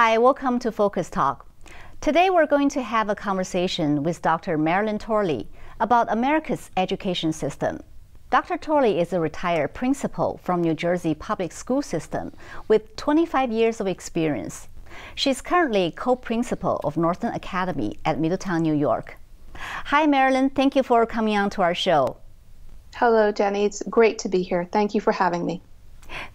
Hi, welcome to Focus Talk. Today we're going to have a conversation with Dr. Marilyn Torley about America's education system. Dr. Torley is a retired principal from New Jersey public school system with 25 years of experience. She's currently co-principal of Northern Academy at Middletown, New York. Hi, Marilyn. Thank you for coming on to our show. Hello, Jenny. It's great to be here. Thank you for having me.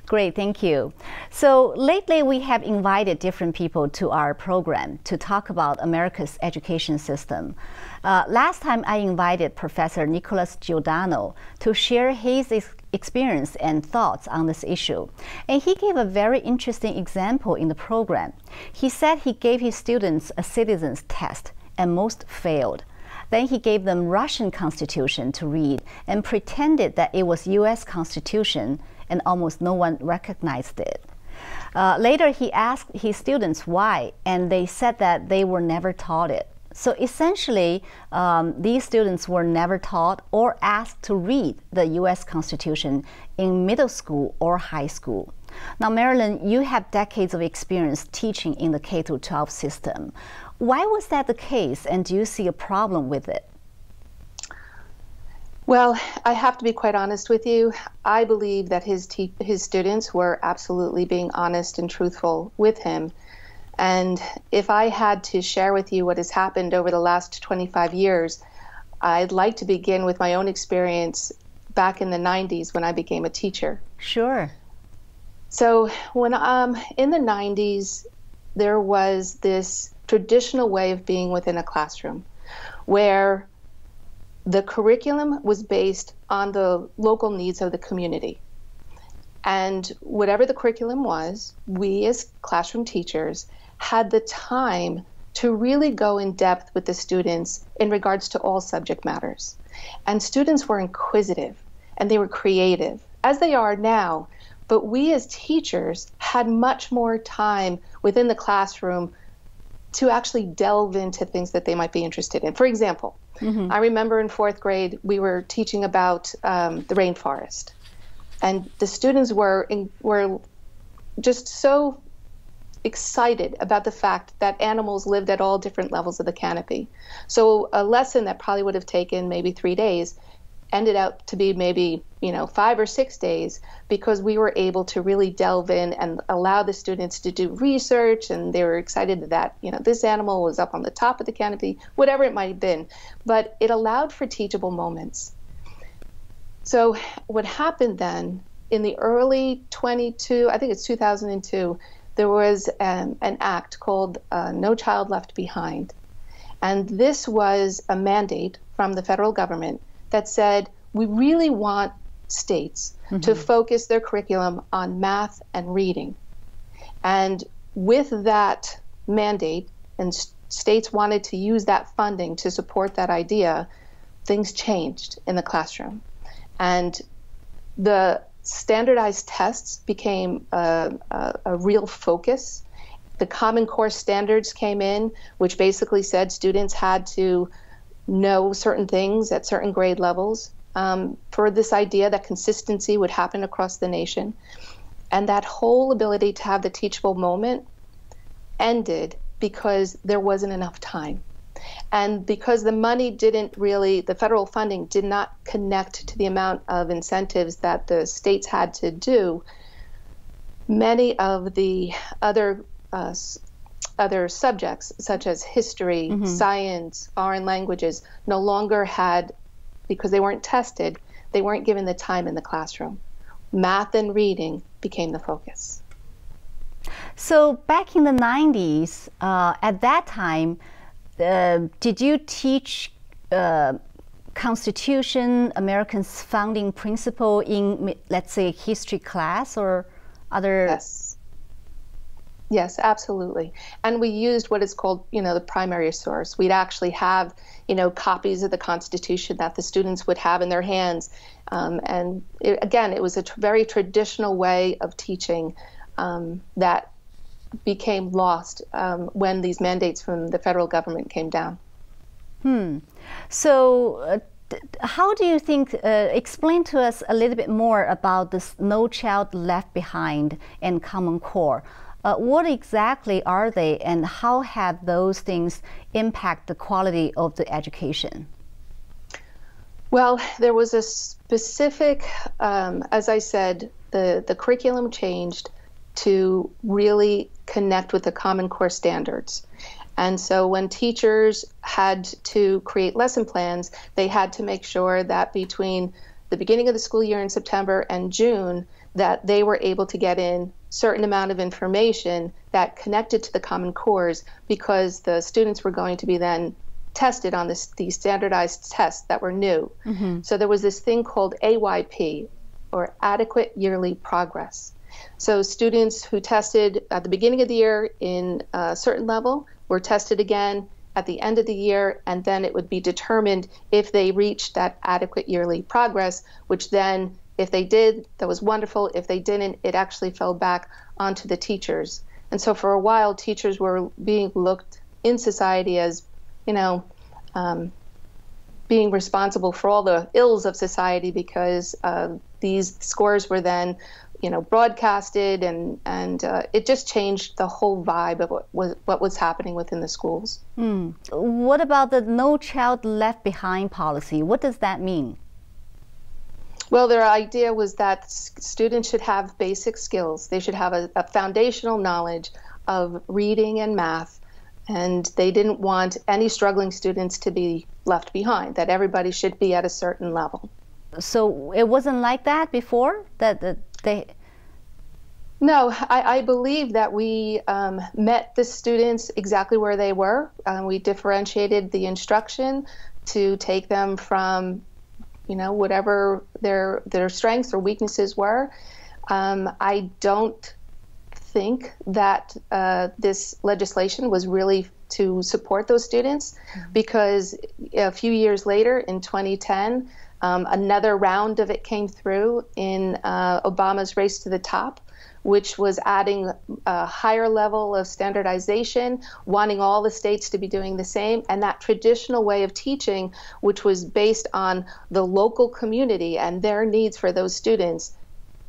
Great, thank you. So lately we have invited different people to our program to talk about America's education system. Uh, last time I invited Professor Nicholas Giordano to share his ex experience and thoughts on this issue. And he gave a very interesting example in the program. He said he gave his students a citizens test and most failed. Then he gave them Russian constitution to read and pretended that it was US constitution and almost no one recognized it. Uh, later, he asked his students why, and they said that they were never taught it. So essentially, um, these students were never taught or asked to read the U.S. Constitution in middle school or high school. Now, Marilyn, you have decades of experience teaching in the K 12 system. Why was that the case, and do you see a problem with it? Well, I have to be quite honest with you. I believe that his te- his students were absolutely being honest and truthful with him. And if I had to share with you what has happened over the last 25 years, I'd like to begin with my own experience back in the 90s when I became a teacher. Sure. So, when um in the 90s there was this traditional way of being within a classroom where the curriculum was based on the local needs of the community. And whatever the curriculum was, we as classroom teachers had the time to really go in depth with the students in regards to all subject matters. And students were inquisitive and they were creative, as they are now. But we as teachers had much more time within the classroom to actually delve into things that they might be interested in. For example, mm-hmm. I remember in fourth grade we were teaching about um, the rainforest, and the students were in, were just so excited about the fact that animals lived at all different levels of the canopy. So a lesson that probably would have taken maybe three days ended up to be maybe you know five or six days because we were able to really delve in and allow the students to do research and they were excited that you know this animal was up on the top of the canopy whatever it might have been. But it allowed for teachable moments. So what happened then in the early 22 i think it's 2002 there was um, an act called uh, no child left behind. And this was a mandate from the federal government that said we really want states mm-hmm. to focus their curriculum on math and reading. And with that mandate, and states wanted to use that funding to support that idea, things changed in the classroom. And the standardized tests became a, a, a real focus. The Common Core standards came in, which basically said students had to know certain things at certain grade levels um, for this idea that consistency would happen across the nation. And that whole ability to have the teachable moment ended because there wasn't enough time. And because the money didn't really, the federal funding did not connect to the amount of incentives that the states had to do, many of the other uh, other subjects such as history, mm-hmm. science, foreign languages no longer had, because they weren't tested, they weren't given the time in the classroom. Math and reading became the focus. So back in the 90s, uh, at that time, uh, did you teach uh, Constitution, American's founding principle in, let's say, history class or other? Yes Yes, absolutely. And we used what is called, you know, the primary source. We'd actually have, you know, copies of the Constitution that the students would have in their hands. Um, and it, again, it was a tr- very traditional way of teaching um, that became lost um, when these mandates from the federal government came down. Hmm. So, uh, how do you think, uh, explain to us a little bit more about this No Child Left Behind and Common Core? Uh, what exactly are they, and how have those things impact the quality of the education? Well, there was a specific, um, as I said, the, the curriculum changed to really connect with the Common Core standards. And so when teachers had to create lesson plans, they had to make sure that between the beginning of the school year in September and June, that they were able to get in certain amount of information that connected to the common cores because the students were going to be then tested on this, these standardized tests that were new. Mm-hmm. So there was this thing called AYP, or Adequate Yearly Progress. So students who tested at the beginning of the year in a certain level were tested again at the end of the year, and then it would be determined if they reached that adequate yearly progress, which then, if they did, that was wonderful. If they didn't, it actually fell back onto the teachers. And so for a while, teachers were being looked in society as, you know, um, being responsible for all the ills of society because uh, these scores were then you know broadcasted and and uh, it just changed the whole vibe of what was what was happening within the schools. Mm. What about the no child left behind policy? What does that mean? Well, their idea was that students should have basic skills. They should have a, a foundational knowledge of reading and math, and they didn't want any struggling students to be left behind. That everybody should be at a certain level. So it wasn't like that before. That, that they no, I, I, believe that we um, met the students exactly where they were. Um, we differentiated the instruction to take them from, you know, whatever their their strengths or weaknesses were. Um, I don't think that uh, this legislation was really to support those students mm-hmm. because a few years later, in 2010, um, another round of it came through in uh, Obama's Race to the Top, which was adding a higher level of standardization, wanting all the states to be doing the same. And that traditional way of teaching, which was based on the local community and their needs for those students,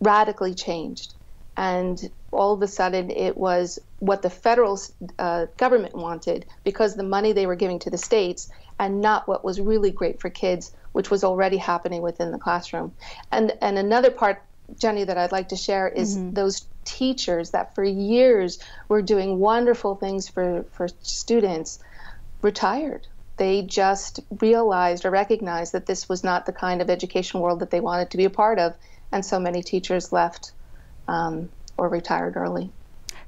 radically changed. And all of a sudden, it was what the federal uh, government wanted because the money they were giving to the states and not what was really great for kids, which was already happening within the classroom. And and another part, Jenny, that I'd like to share is mm-hmm. those teachers that for years were doing wonderful things for, for students retired. They just realized or recognized that this was not the kind of education world that they wanted to be a part of, and so many teachers left um, or retired early.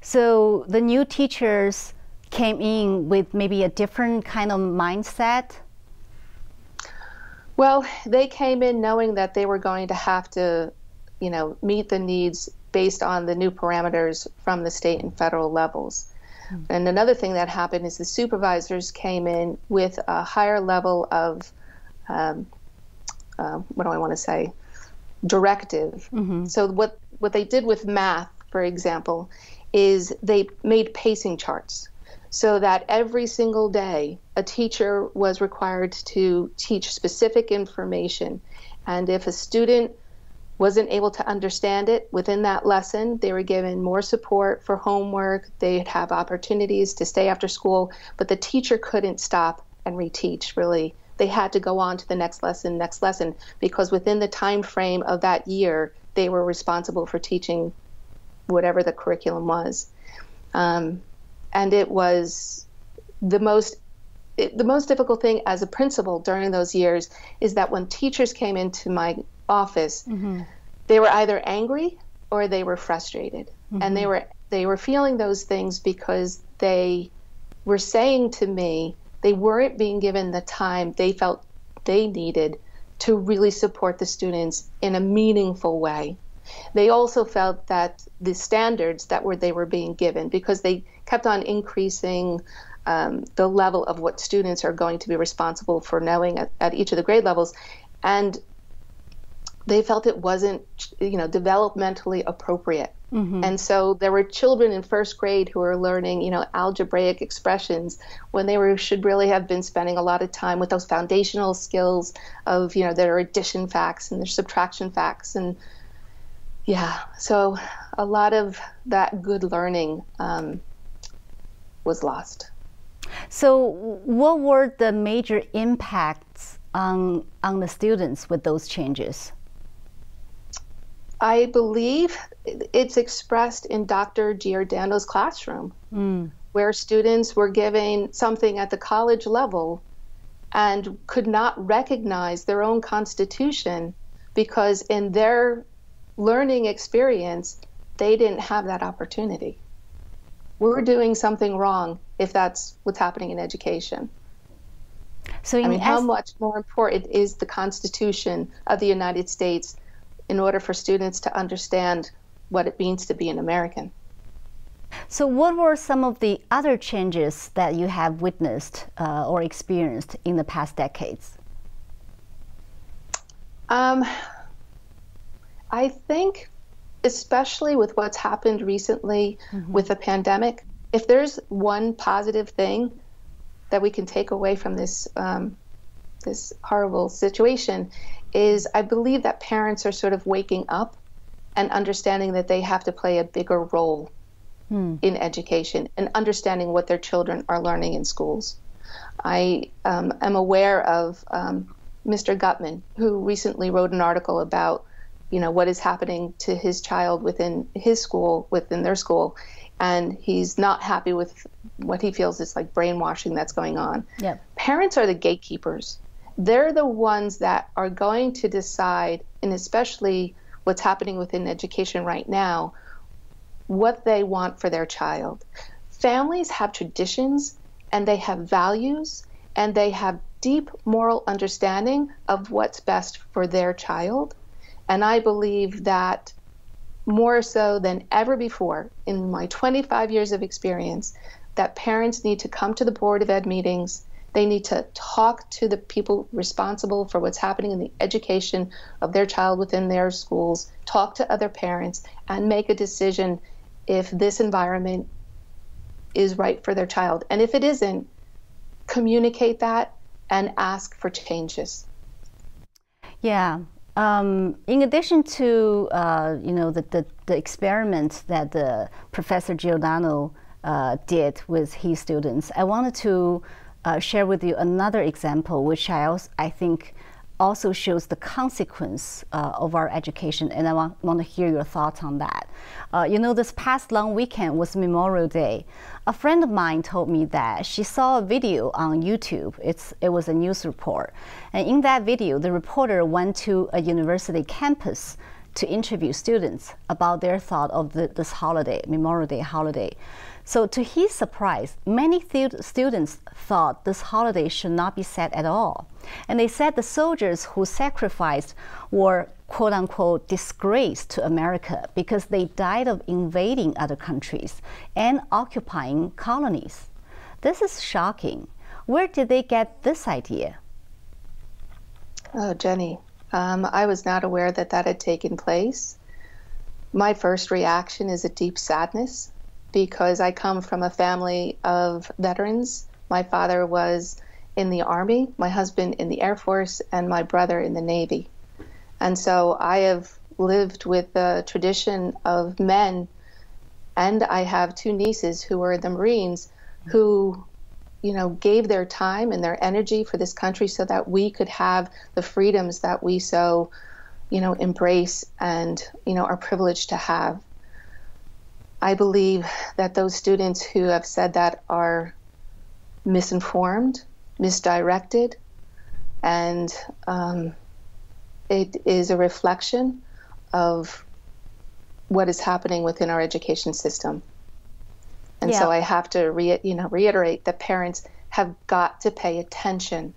So the new teachers came in with maybe a different kind of mindset? Well, they came in knowing that they were going to have to, you know, meet the needs based on the new parameters from the state and federal levels. Mm-hmm. And another thing that happened is the supervisors came in with a higher level of, um, uh, what do I want to say, directive. Mm-hmm. So what what they did with math, for example, is they made pacing charts so that every single day a teacher was required to teach specific information. And if a student wasn't able to understand it within that lesson, they were given more support for homework. They'd have opportunities to stay after school, but the teacher couldn't stop and reteach really. They had to go on to the next lesson, next lesson, because within the time frame of that year, they were responsible for teaching whatever the curriculum was. Um, and it was the most it, the most difficult thing as a principal during those years is that when teachers came into my office, mm-hmm. they were either angry or they were frustrated, mm-hmm. and they were they were feeling those things because they were saying to me they weren't being given the time they felt they needed to really support the students in a meaningful way. They also felt that the standards that were they were being given because they kept on increasing um, the level of what students are going to be responsible for knowing at, at each of the grade levels, and they felt it wasn't you know developmentally appropriate. Mm-hmm. And so there were children in first grade who were learning, you know, algebraic expressions when they were should really have been spending a lot of time with those foundational skills of, you know, their addition facts and their subtraction facts and Yeah, so a lot of that good learning um, was lost. So, what were the major impacts on on the students with those changes? I believe it's expressed in Dr. Giordano's classroom, mm. where students were given something at the college level and could not recognize their own constitution because in their learning experience, they didn't have that opportunity. We're doing something wrong if that's what's happening in education. So, I mean, how much more important is the Constitution of the United States in order for students to understand what it means to be an American? So, what were some of the other changes that you have witnessed uh, or experienced in the past decades? Um, I think, especially with what's happened recently mm-hmm. with the pandemic, if there's one positive thing that we can take away from this um, this horrible situation, is I believe that parents are sort of waking up and understanding that they have to play a bigger role hmm. in education and understanding what their children are learning in schools. I um, am aware of um, Mr. Gutmann, who recently wrote an article about you know what is happening to his child within his school within their school and he's not happy with what he feels is like brainwashing that's going on yep. parents are the gatekeepers they're the ones that are going to decide and especially what's happening within education right now what they want for their child families have traditions and they have values and they have deep moral understanding of what's best for their child and I believe that more so than ever before in my 25 years of experience, that parents need to come to the Board of Ed meetings. They need to talk to the people responsible for what's happening in the education of their child within their schools, talk to other parents, and make a decision if this environment is right for their child. And if it isn't, communicate that and ask for changes. Yeah, um, in addition to uh, you know the, the, the, experiment that Professor Giordano uh, did with his students, I wanted to uh, share with you another example, which I also I think also shows the consequence uh, of our education, and I want, want to hear your thoughts on that. Uh, you know, this past long weekend was Memorial Day. A friend of mine told me that she saw a video on YouTube. It's, it was a news report. And in that video, the reporter went to a university campus to interview students about their thought of the, this holiday, Memorial Day holiday. So, to his surprise, many students thought this holiday should not be set at all. And they said the soldiers who sacrificed were quote unquote disgrace to America because they died of invading other countries and occupying colonies. This is shocking. Where did they get this idea? Oh, Jenny, um, I was not aware that that had taken place. My first reaction is a deep sadness because I come from a family of veterans. My father was in the Army, my husband in the Air Force, and my brother in the Navy. And so I have lived with the tradition of men, and I have two nieces who are in the Marines who, you know, gave their time and their energy for this country so that we could have the freedoms that we so, you know, embrace and, you know, are privileged to have. I believe that those students who have said that are misinformed, misdirected, and um, it is a reflection of what is happening within our education system. And yeah. so I have to re- you know reiterate that parents have got to pay attention.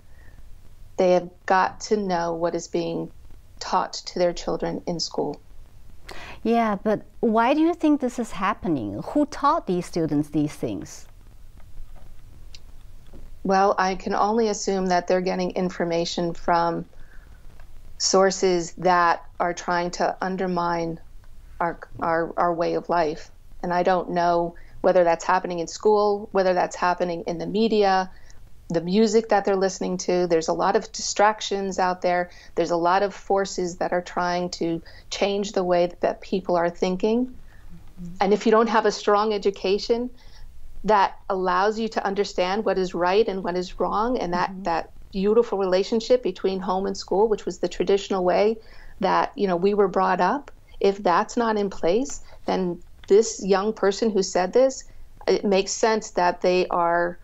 They have got to know what is being taught to their children in school. Yeah, but why do you think this is happening? Who taught these students these things? Well, I can only assume that they're getting information from sources that are trying to undermine our, our, our way of life. And I don't know whether that's happening in school, whether that's happening in the media. The music that they're listening to. There's a lot of distractions out there. There's a lot of forces that are trying to change the way that people are thinking. Mm-hmm. And if you don't have a strong education that allows you to understand what is right and what is wrong, and that, mm-hmm. that beautiful relationship between home and school, which was the traditional way that you know we were brought up, if that's not in place, then this young person who said this, it makes sense that they are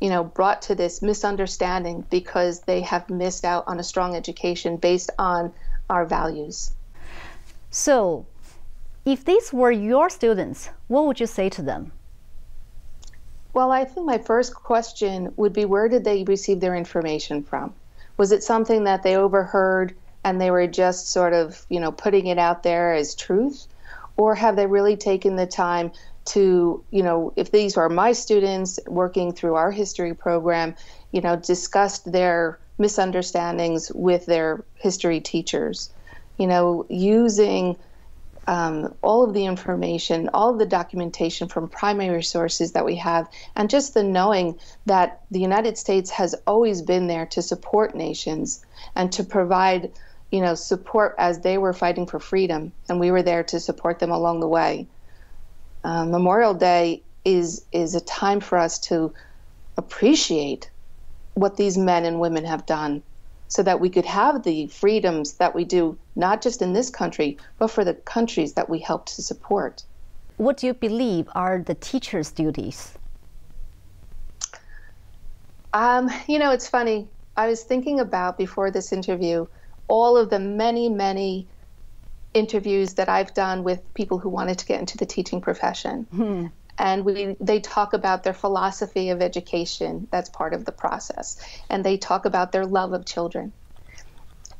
you know, brought to this misunderstanding because they have missed out on a strong education based on our values. So, if these were your students, what would you say to them? Well, I think my first question would be where did they receive their information from? Was it something that they overheard and they were just sort of, you know, putting it out there as truth? Or have they really taken the time to, you know, if these are my students working through our history program, you know, discussed their misunderstandings with their history teachers, you know, using um, all of the information, all of the documentation from primary sources that we have, and just the knowing that the United States has always been there to support nations and to provide, you know, support as they were fighting for freedom, and we were there to support them along the way uh, Memorial Day is is a time for us to appreciate what these men and women have done so that we could have the freedoms that we do not just in this country but for the countries that we help to support. What do you believe are the teachers duties? Um, you know it's funny. I was thinking about before this interview all of the many many interviews that I've done with people who wanted to get into the teaching profession. Hmm. And we, they talk about their philosophy of education. That's part of the process. And they talk about their love of children.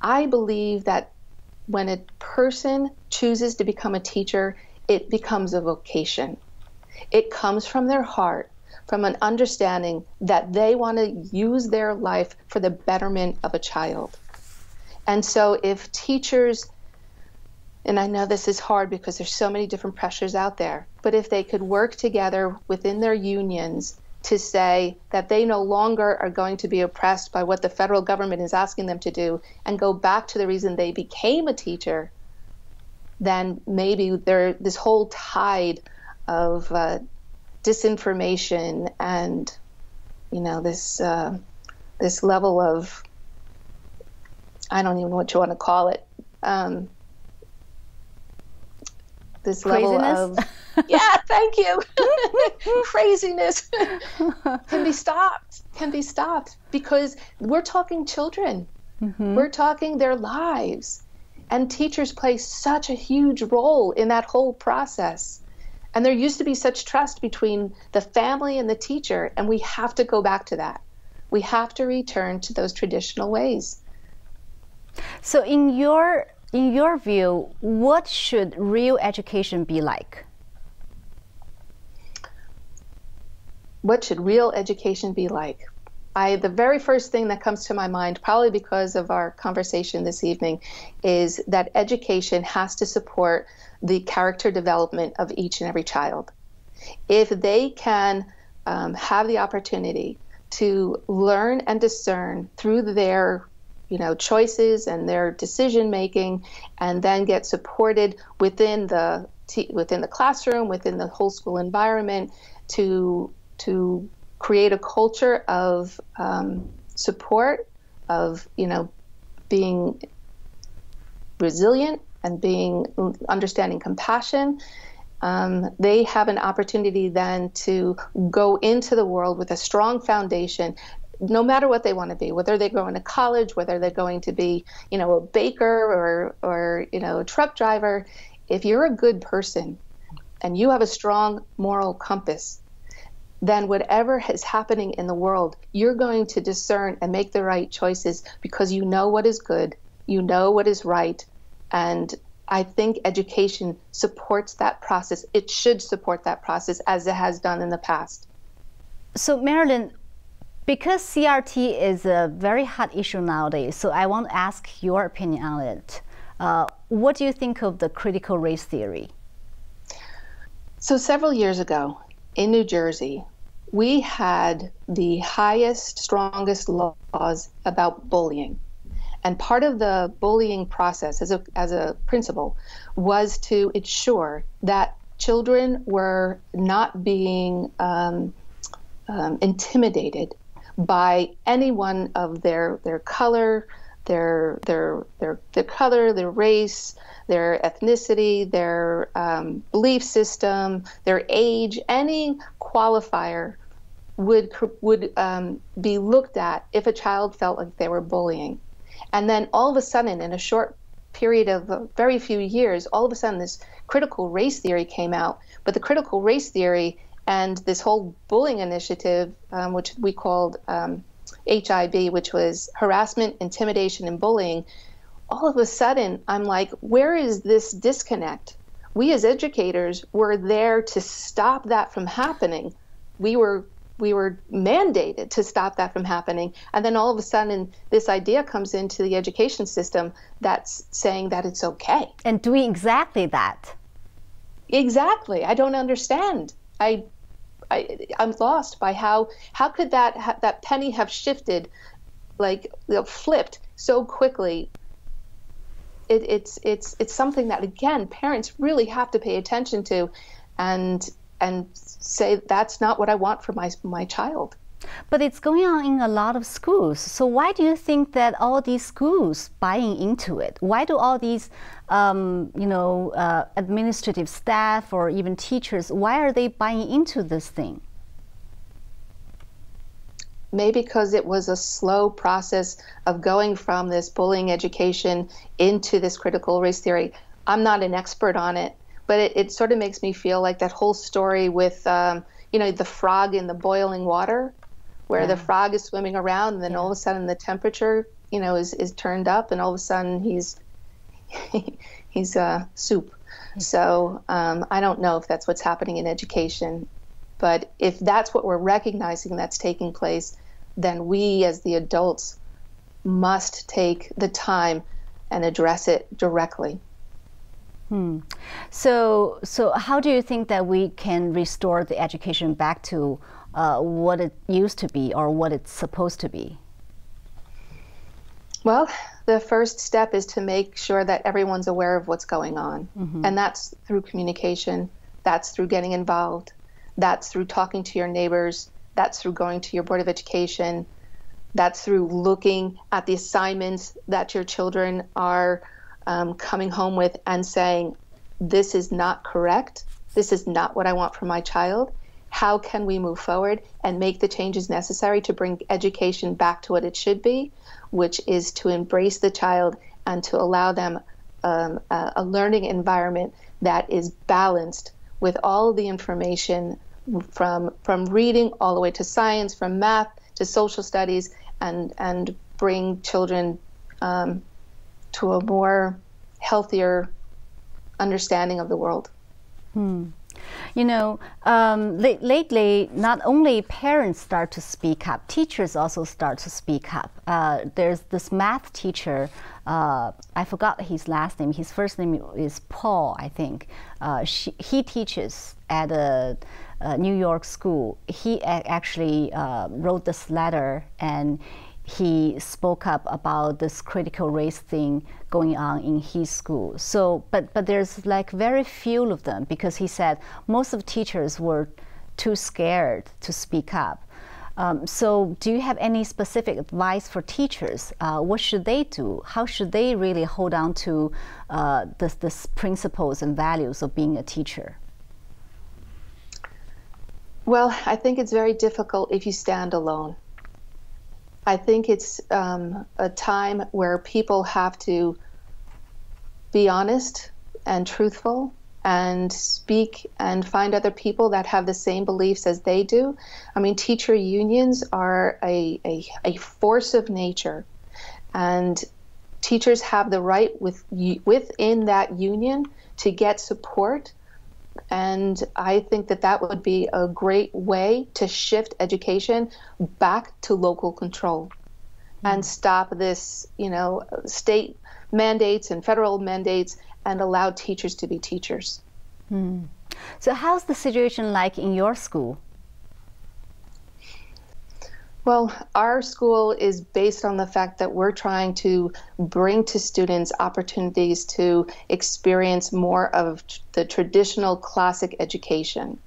I believe that when a person chooses to become a teacher, it becomes a vocation. It comes from their heart, from an understanding that they want to use their life for the betterment of a child. And so if teachers and I know this is hard because there's so many different pressures out there, but if they could work together within their unions to say that they no longer are going to be oppressed by what the federal government is asking them to do and go back to the reason they became a teacher, then maybe there this whole tide of uh, disinformation and you know this uh, this level of I don't even know what you want to call it. Um, this level of yeah thank you. Craziness. Can be stopped. Can be stopped because we're talking children. Mm-hmm. we're talking their lives. And teachers play such a huge role in that whole process. And there used to be such trust between the family and the teacher and we have to go back to that. We have to return to those traditional ways. So in your in your view, what should real education be like? What should real education be like? I, the very first thing that comes to my mind, probably because of our conversation this evening, is that education has to support the character development of each and every child. If they can um, have the opportunity to learn and discern through their you know choices and their decision making and then get supported within the within the classroom within the whole school environment to to create a culture of um, support of you know being resilient and being understanding compassion. Um, they have an opportunity then to go into the world with a strong foundation no matter what they want to be, whether they're going to college, whether they're going to be, you know, a baker or, or you know, a truck driver, if you're a good person and you have a strong moral compass, then whatever is happening in the world, you're going to discern and make the right choices because you know what is good, you know what is right, and I think education supports that process. It should support that process as it has done in the past. So, Marilyn, because CRT is a very hot issue nowadays, so I want to ask your opinion on it. Uh, what do you think of the critical race theory? So, several years ago in New Jersey, we had the highest, strongest laws about bullying. And part of the bullying process as a, as a principal was to ensure that children were not being um, um, intimidated by any one of their, their color, their, their, their, their color, their race, their ethnicity, their um, belief system, their age, any qualifier would would um, be looked at if a child felt like they were bullying. And then all of a sudden, in a short period of a very few years, all of a sudden this critical race theory came out. But the critical race theory and this whole bullying initiative, um, which we called um, HIB, which was harassment, intimidation, and bullying, all of a sudden I'm like, where is this disconnect? We as educators were there to stop that from happening. We were we were mandated to stop that from happening. And then all of a sudden, this idea comes into the education system that's saying that it's okay. And doing exactly that. Exactly. I don't understand. I, I I'm lost by how how could that that penny have shifted, like you know, flipped so quickly. It, it's it's it's something that again parents really have to pay attention to, and and say that's not what I want for my my child. But it's going on in a lot of schools. So why do you think that all these schools buying into it? Why do all these, um, you know, uh, administrative staff or even teachers? Why are they buying into this thing? Maybe because it was a slow process of going from this bullying education into this critical race theory. I'm not an expert on it, but it, it sort of makes me feel like that whole story with um, you know the frog in the boiling water where yeah. the frog is swimming around and then yeah. all of a sudden the temperature you know is, is turned up and all of a sudden he's he's uh, soup so um, i don't know if that's what's happening in education but if that's what we're recognizing that's taking place then we as the adults must take the time and address it directly Hmm. So, so how do you think that we can restore the education back to uh, what it used to be or what it's supposed to be? Well, the first step is to make sure that everyone's aware of what's going on. Mm-hmm. And that's through communication, that's through getting involved, that's through talking to your neighbors, that's through going to your Board of Education, that's through looking at the assignments that your children are um, coming home with and saying, This is not correct. This is not what I want for my child. How can we move forward and make the changes necessary to bring education back to what it should be, which is to embrace the child and to allow them um, a, a learning environment that is balanced with all the information from from reading all the way to science, from math to social studies, and and bring children um, to a more healthier understanding of the world. Hmm. You know, um, lately, not only parents start to speak up, teachers also start to speak up. Uh, there's this math teacher, uh, I forgot his last name. His first name is Paul, I think. Uh, she, he teaches at a, a, New York school. He actually uh, wrote this letter and he spoke up about this critical race thing going on in his school. So, but but there's like very few of them because he said most of the teachers were too scared to speak up. Um, so, do you have any specific advice for teachers? Uh, what should they do? How should they really hold on to uh, this, this principles and values of being a teacher? Well, I think it's very difficult if you stand alone. I think it's um, a time where people have to be honest and truthful and speak and find other people that have the same beliefs as they do. I mean, teacher unions are a, a, a force of nature, and teachers have the right with, within that union to get support and I think that that would be a great way to shift education back to local control and stop this, you know, state mandates and federal mandates and allow teachers to be teachers. Mm. So, how's the situation like in your school? Well, our school is based on the fact that we're trying to bring to students opportunities to experience more of the traditional classic education.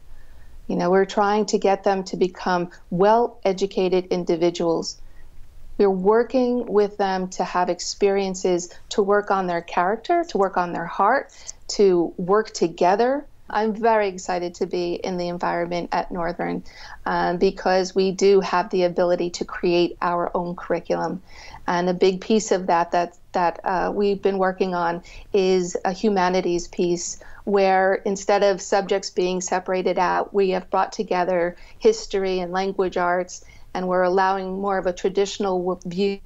You know, we're trying to get them to become well educated individuals. We're working with them to have experiences to work on their character, to work on their heart, to work together I'm very excited to be in the environment at Northern um, because we do have the ability to create our own curriculum. And a big piece of that that, that uh, we've been working on is a humanities piece where instead of subjects being separated out, we have brought together history and language arts, and we're allowing more of a traditional view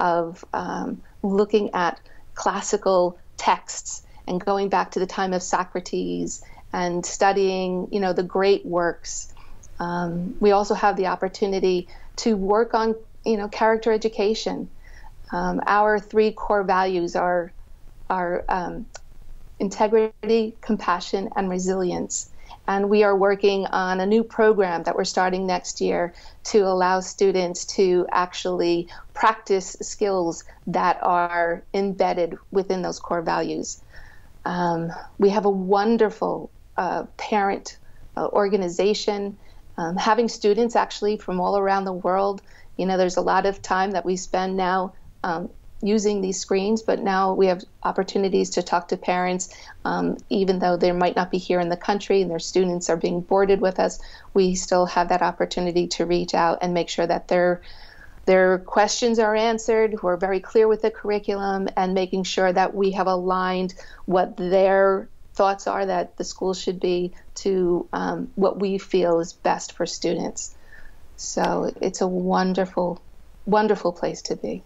of um, looking at classical texts and going back to the time of Socrates and studying, you know, the great works. Um, we also have the opportunity to work on, you know, character education. Um, our three core values are are um, integrity, compassion, and resilience. And we are working on a new program that we're starting next year to allow students to actually practice skills that are embedded within those core values. Um, we have a wonderful uh, parent uh, organization, um, having students actually from all around the world. You know, there's a lot of time that we spend now um, using these screens, but now we have opportunities to talk to parents, um, even though they might not be here in the country and their students are being boarded with us. We still have that opportunity to reach out and make sure that they're their questions are answered. We're very clear with the curriculum and making sure that we have aligned what their thoughts are that the school should be to um, what we feel is best for students. So it's a wonderful, wonderful place to be.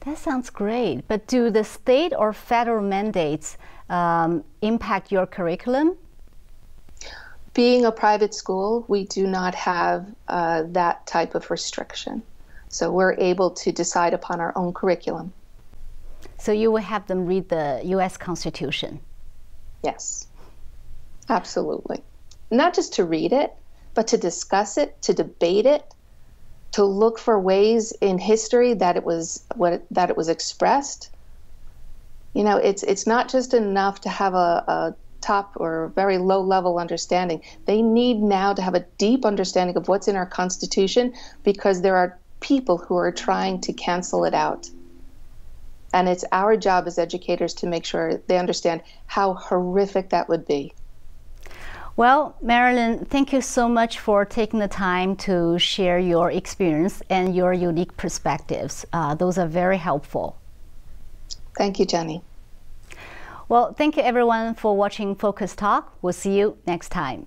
That sounds great. But do the state or federal mandates um, impact your curriculum? Being a private school, we do not have uh, that type of restriction. So we're able to decide upon our own curriculum. So you will have them read the US Constitution? Yes, absolutely. Not just to read it, but to discuss it, to debate it, to look for ways in history that it was what that it was expressed. You know, it's it's not just enough to have a, a top or very low level understanding. They need now to have a deep understanding of what's in our Constitution because there are people who are trying to cancel it out. And it's our job as educators to make sure they understand how horrific that would be. Well, Marilyn, thank you so much for taking the time to share your experience and your unique perspectives. Uh, those are very helpful. Thank you, Jenny. Well, thank you everyone for watching Focus Talk. We'll see you next time.